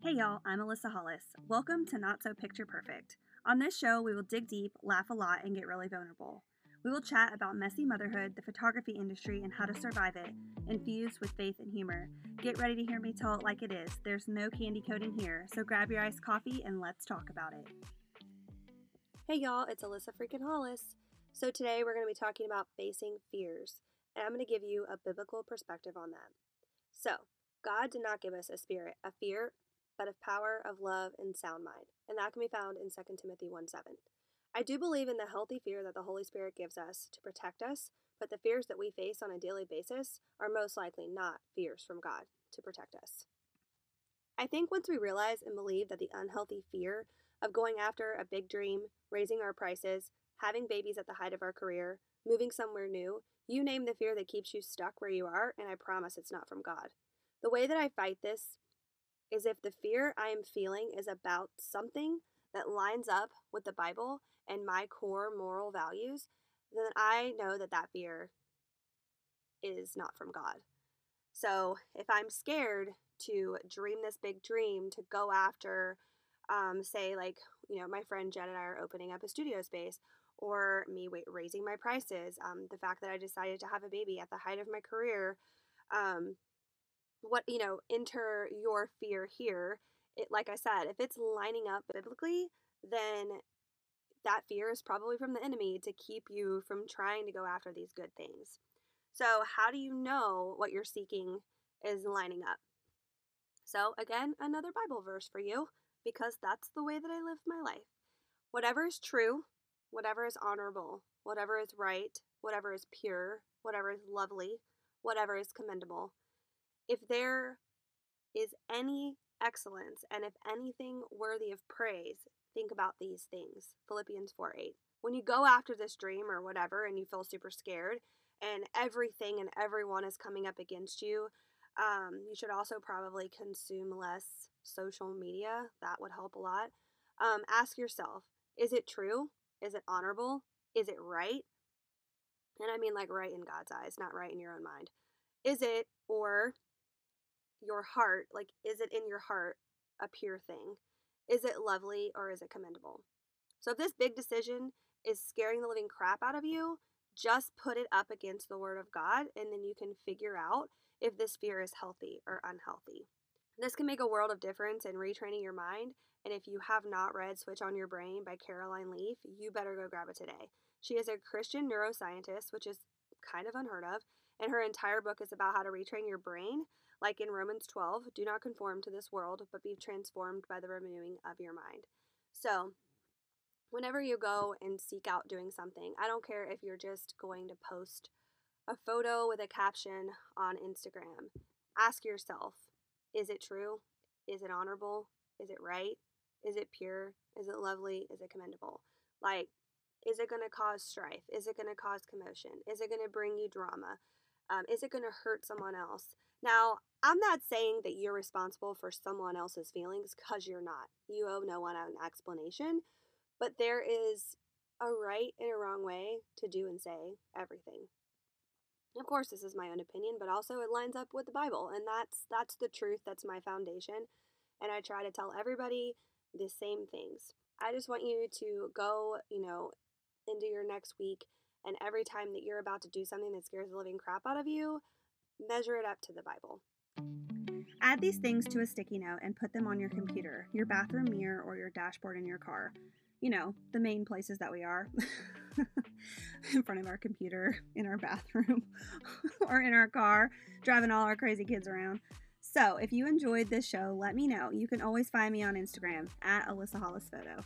Hey y'all, I'm Alyssa Hollis. Welcome to Not So Picture Perfect. On this show, we will dig deep, laugh a lot, and get really vulnerable. We will chat about messy motherhood, the photography industry, and how to survive it, infused with faith and humor. Get ready to hear me tell it like it is. There's no candy coating here, so grab your iced coffee and let's talk about it. Hey y'all, it's Alyssa freaking Hollis. So today we're going to be talking about facing fears, and I'm going to give you a biblical perspective on that. So, God did not give us a spirit of fear, but of power, of love, and sound mind. And that can be found in 2 Timothy 1 7. I do believe in the healthy fear that the Holy Spirit gives us to protect us, but the fears that we face on a daily basis are most likely not fears from God to protect us. I think once we realize and believe that the unhealthy fear of going after a big dream, raising our prices, having babies at the height of our career, moving somewhere new, you name the fear that keeps you stuck where you are, and I promise it's not from God. The way that I fight this is if the fear I am feeling is about something that lines up with the Bible and my core moral values, then I know that that fear is not from God. So if I'm scared to dream this big dream, to go after, um, say, like, you know, my friend Jen and I are opening up a studio space, or me wait, raising my prices, um, the fact that I decided to have a baby at the height of my career, um, what you know enter your fear here it like i said if it's lining up biblically then that fear is probably from the enemy to keep you from trying to go after these good things. So how do you know what you're seeking is lining up? So again another bible verse for you because that's the way that i live my life. Whatever is true whatever is honorable whatever is right whatever is pure whatever is lovely whatever is commendable if there is any excellence and if anything worthy of praise, think about these things. Philippians 4 8. When you go after this dream or whatever and you feel super scared and everything and everyone is coming up against you, um, you should also probably consume less social media. That would help a lot. Um, ask yourself is it true? Is it honorable? Is it right? And I mean, like, right in God's eyes, not right in your own mind. Is it, or your heart, like, is it in your heart a pure thing? Is it lovely or is it commendable? So if this big decision is scaring the living crap out of you, just put it up against the Word of God and then you can figure out if this fear is healthy or unhealthy. This can make a world of difference in retraining your mind. And if you have not read Switch on Your Brain by Caroline Leaf, you better go grab it today. She is a Christian neuroscientist, which is kind of unheard of, and her entire book is about how to retrain your brain like in Romans 12, do not conform to this world, but be transformed by the renewing of your mind. So, whenever you go and seek out doing something, I don't care if you're just going to post a photo with a caption on Instagram. Ask yourself is it true? Is it honorable? Is it right? Is it pure? Is it lovely? Is it commendable? Like, is it going to cause strife? Is it going to cause commotion? Is it going to bring you drama? Um, is it going to hurt someone else? Now, I'm not saying that you're responsible for someone else's feelings because you're not. You owe no one an explanation, but there is a right and a wrong way to do and say everything. Of course, this is my own opinion, but also it lines up with the Bible, and that's that's the truth. That's my foundation, and I try to tell everybody the same things. I just want you to go, you know, into your next week, and every time that you're about to do something that scares the living crap out of you, measure it up to the Bible. Add these things to a sticky note and put them on your computer, your bathroom mirror, or your dashboard in your car. You know, the main places that we are in front of our computer, in our bathroom, or in our car, driving all our crazy kids around. So, if you enjoyed this show, let me know. You can always find me on Instagram at Alyssa Hollis Photo.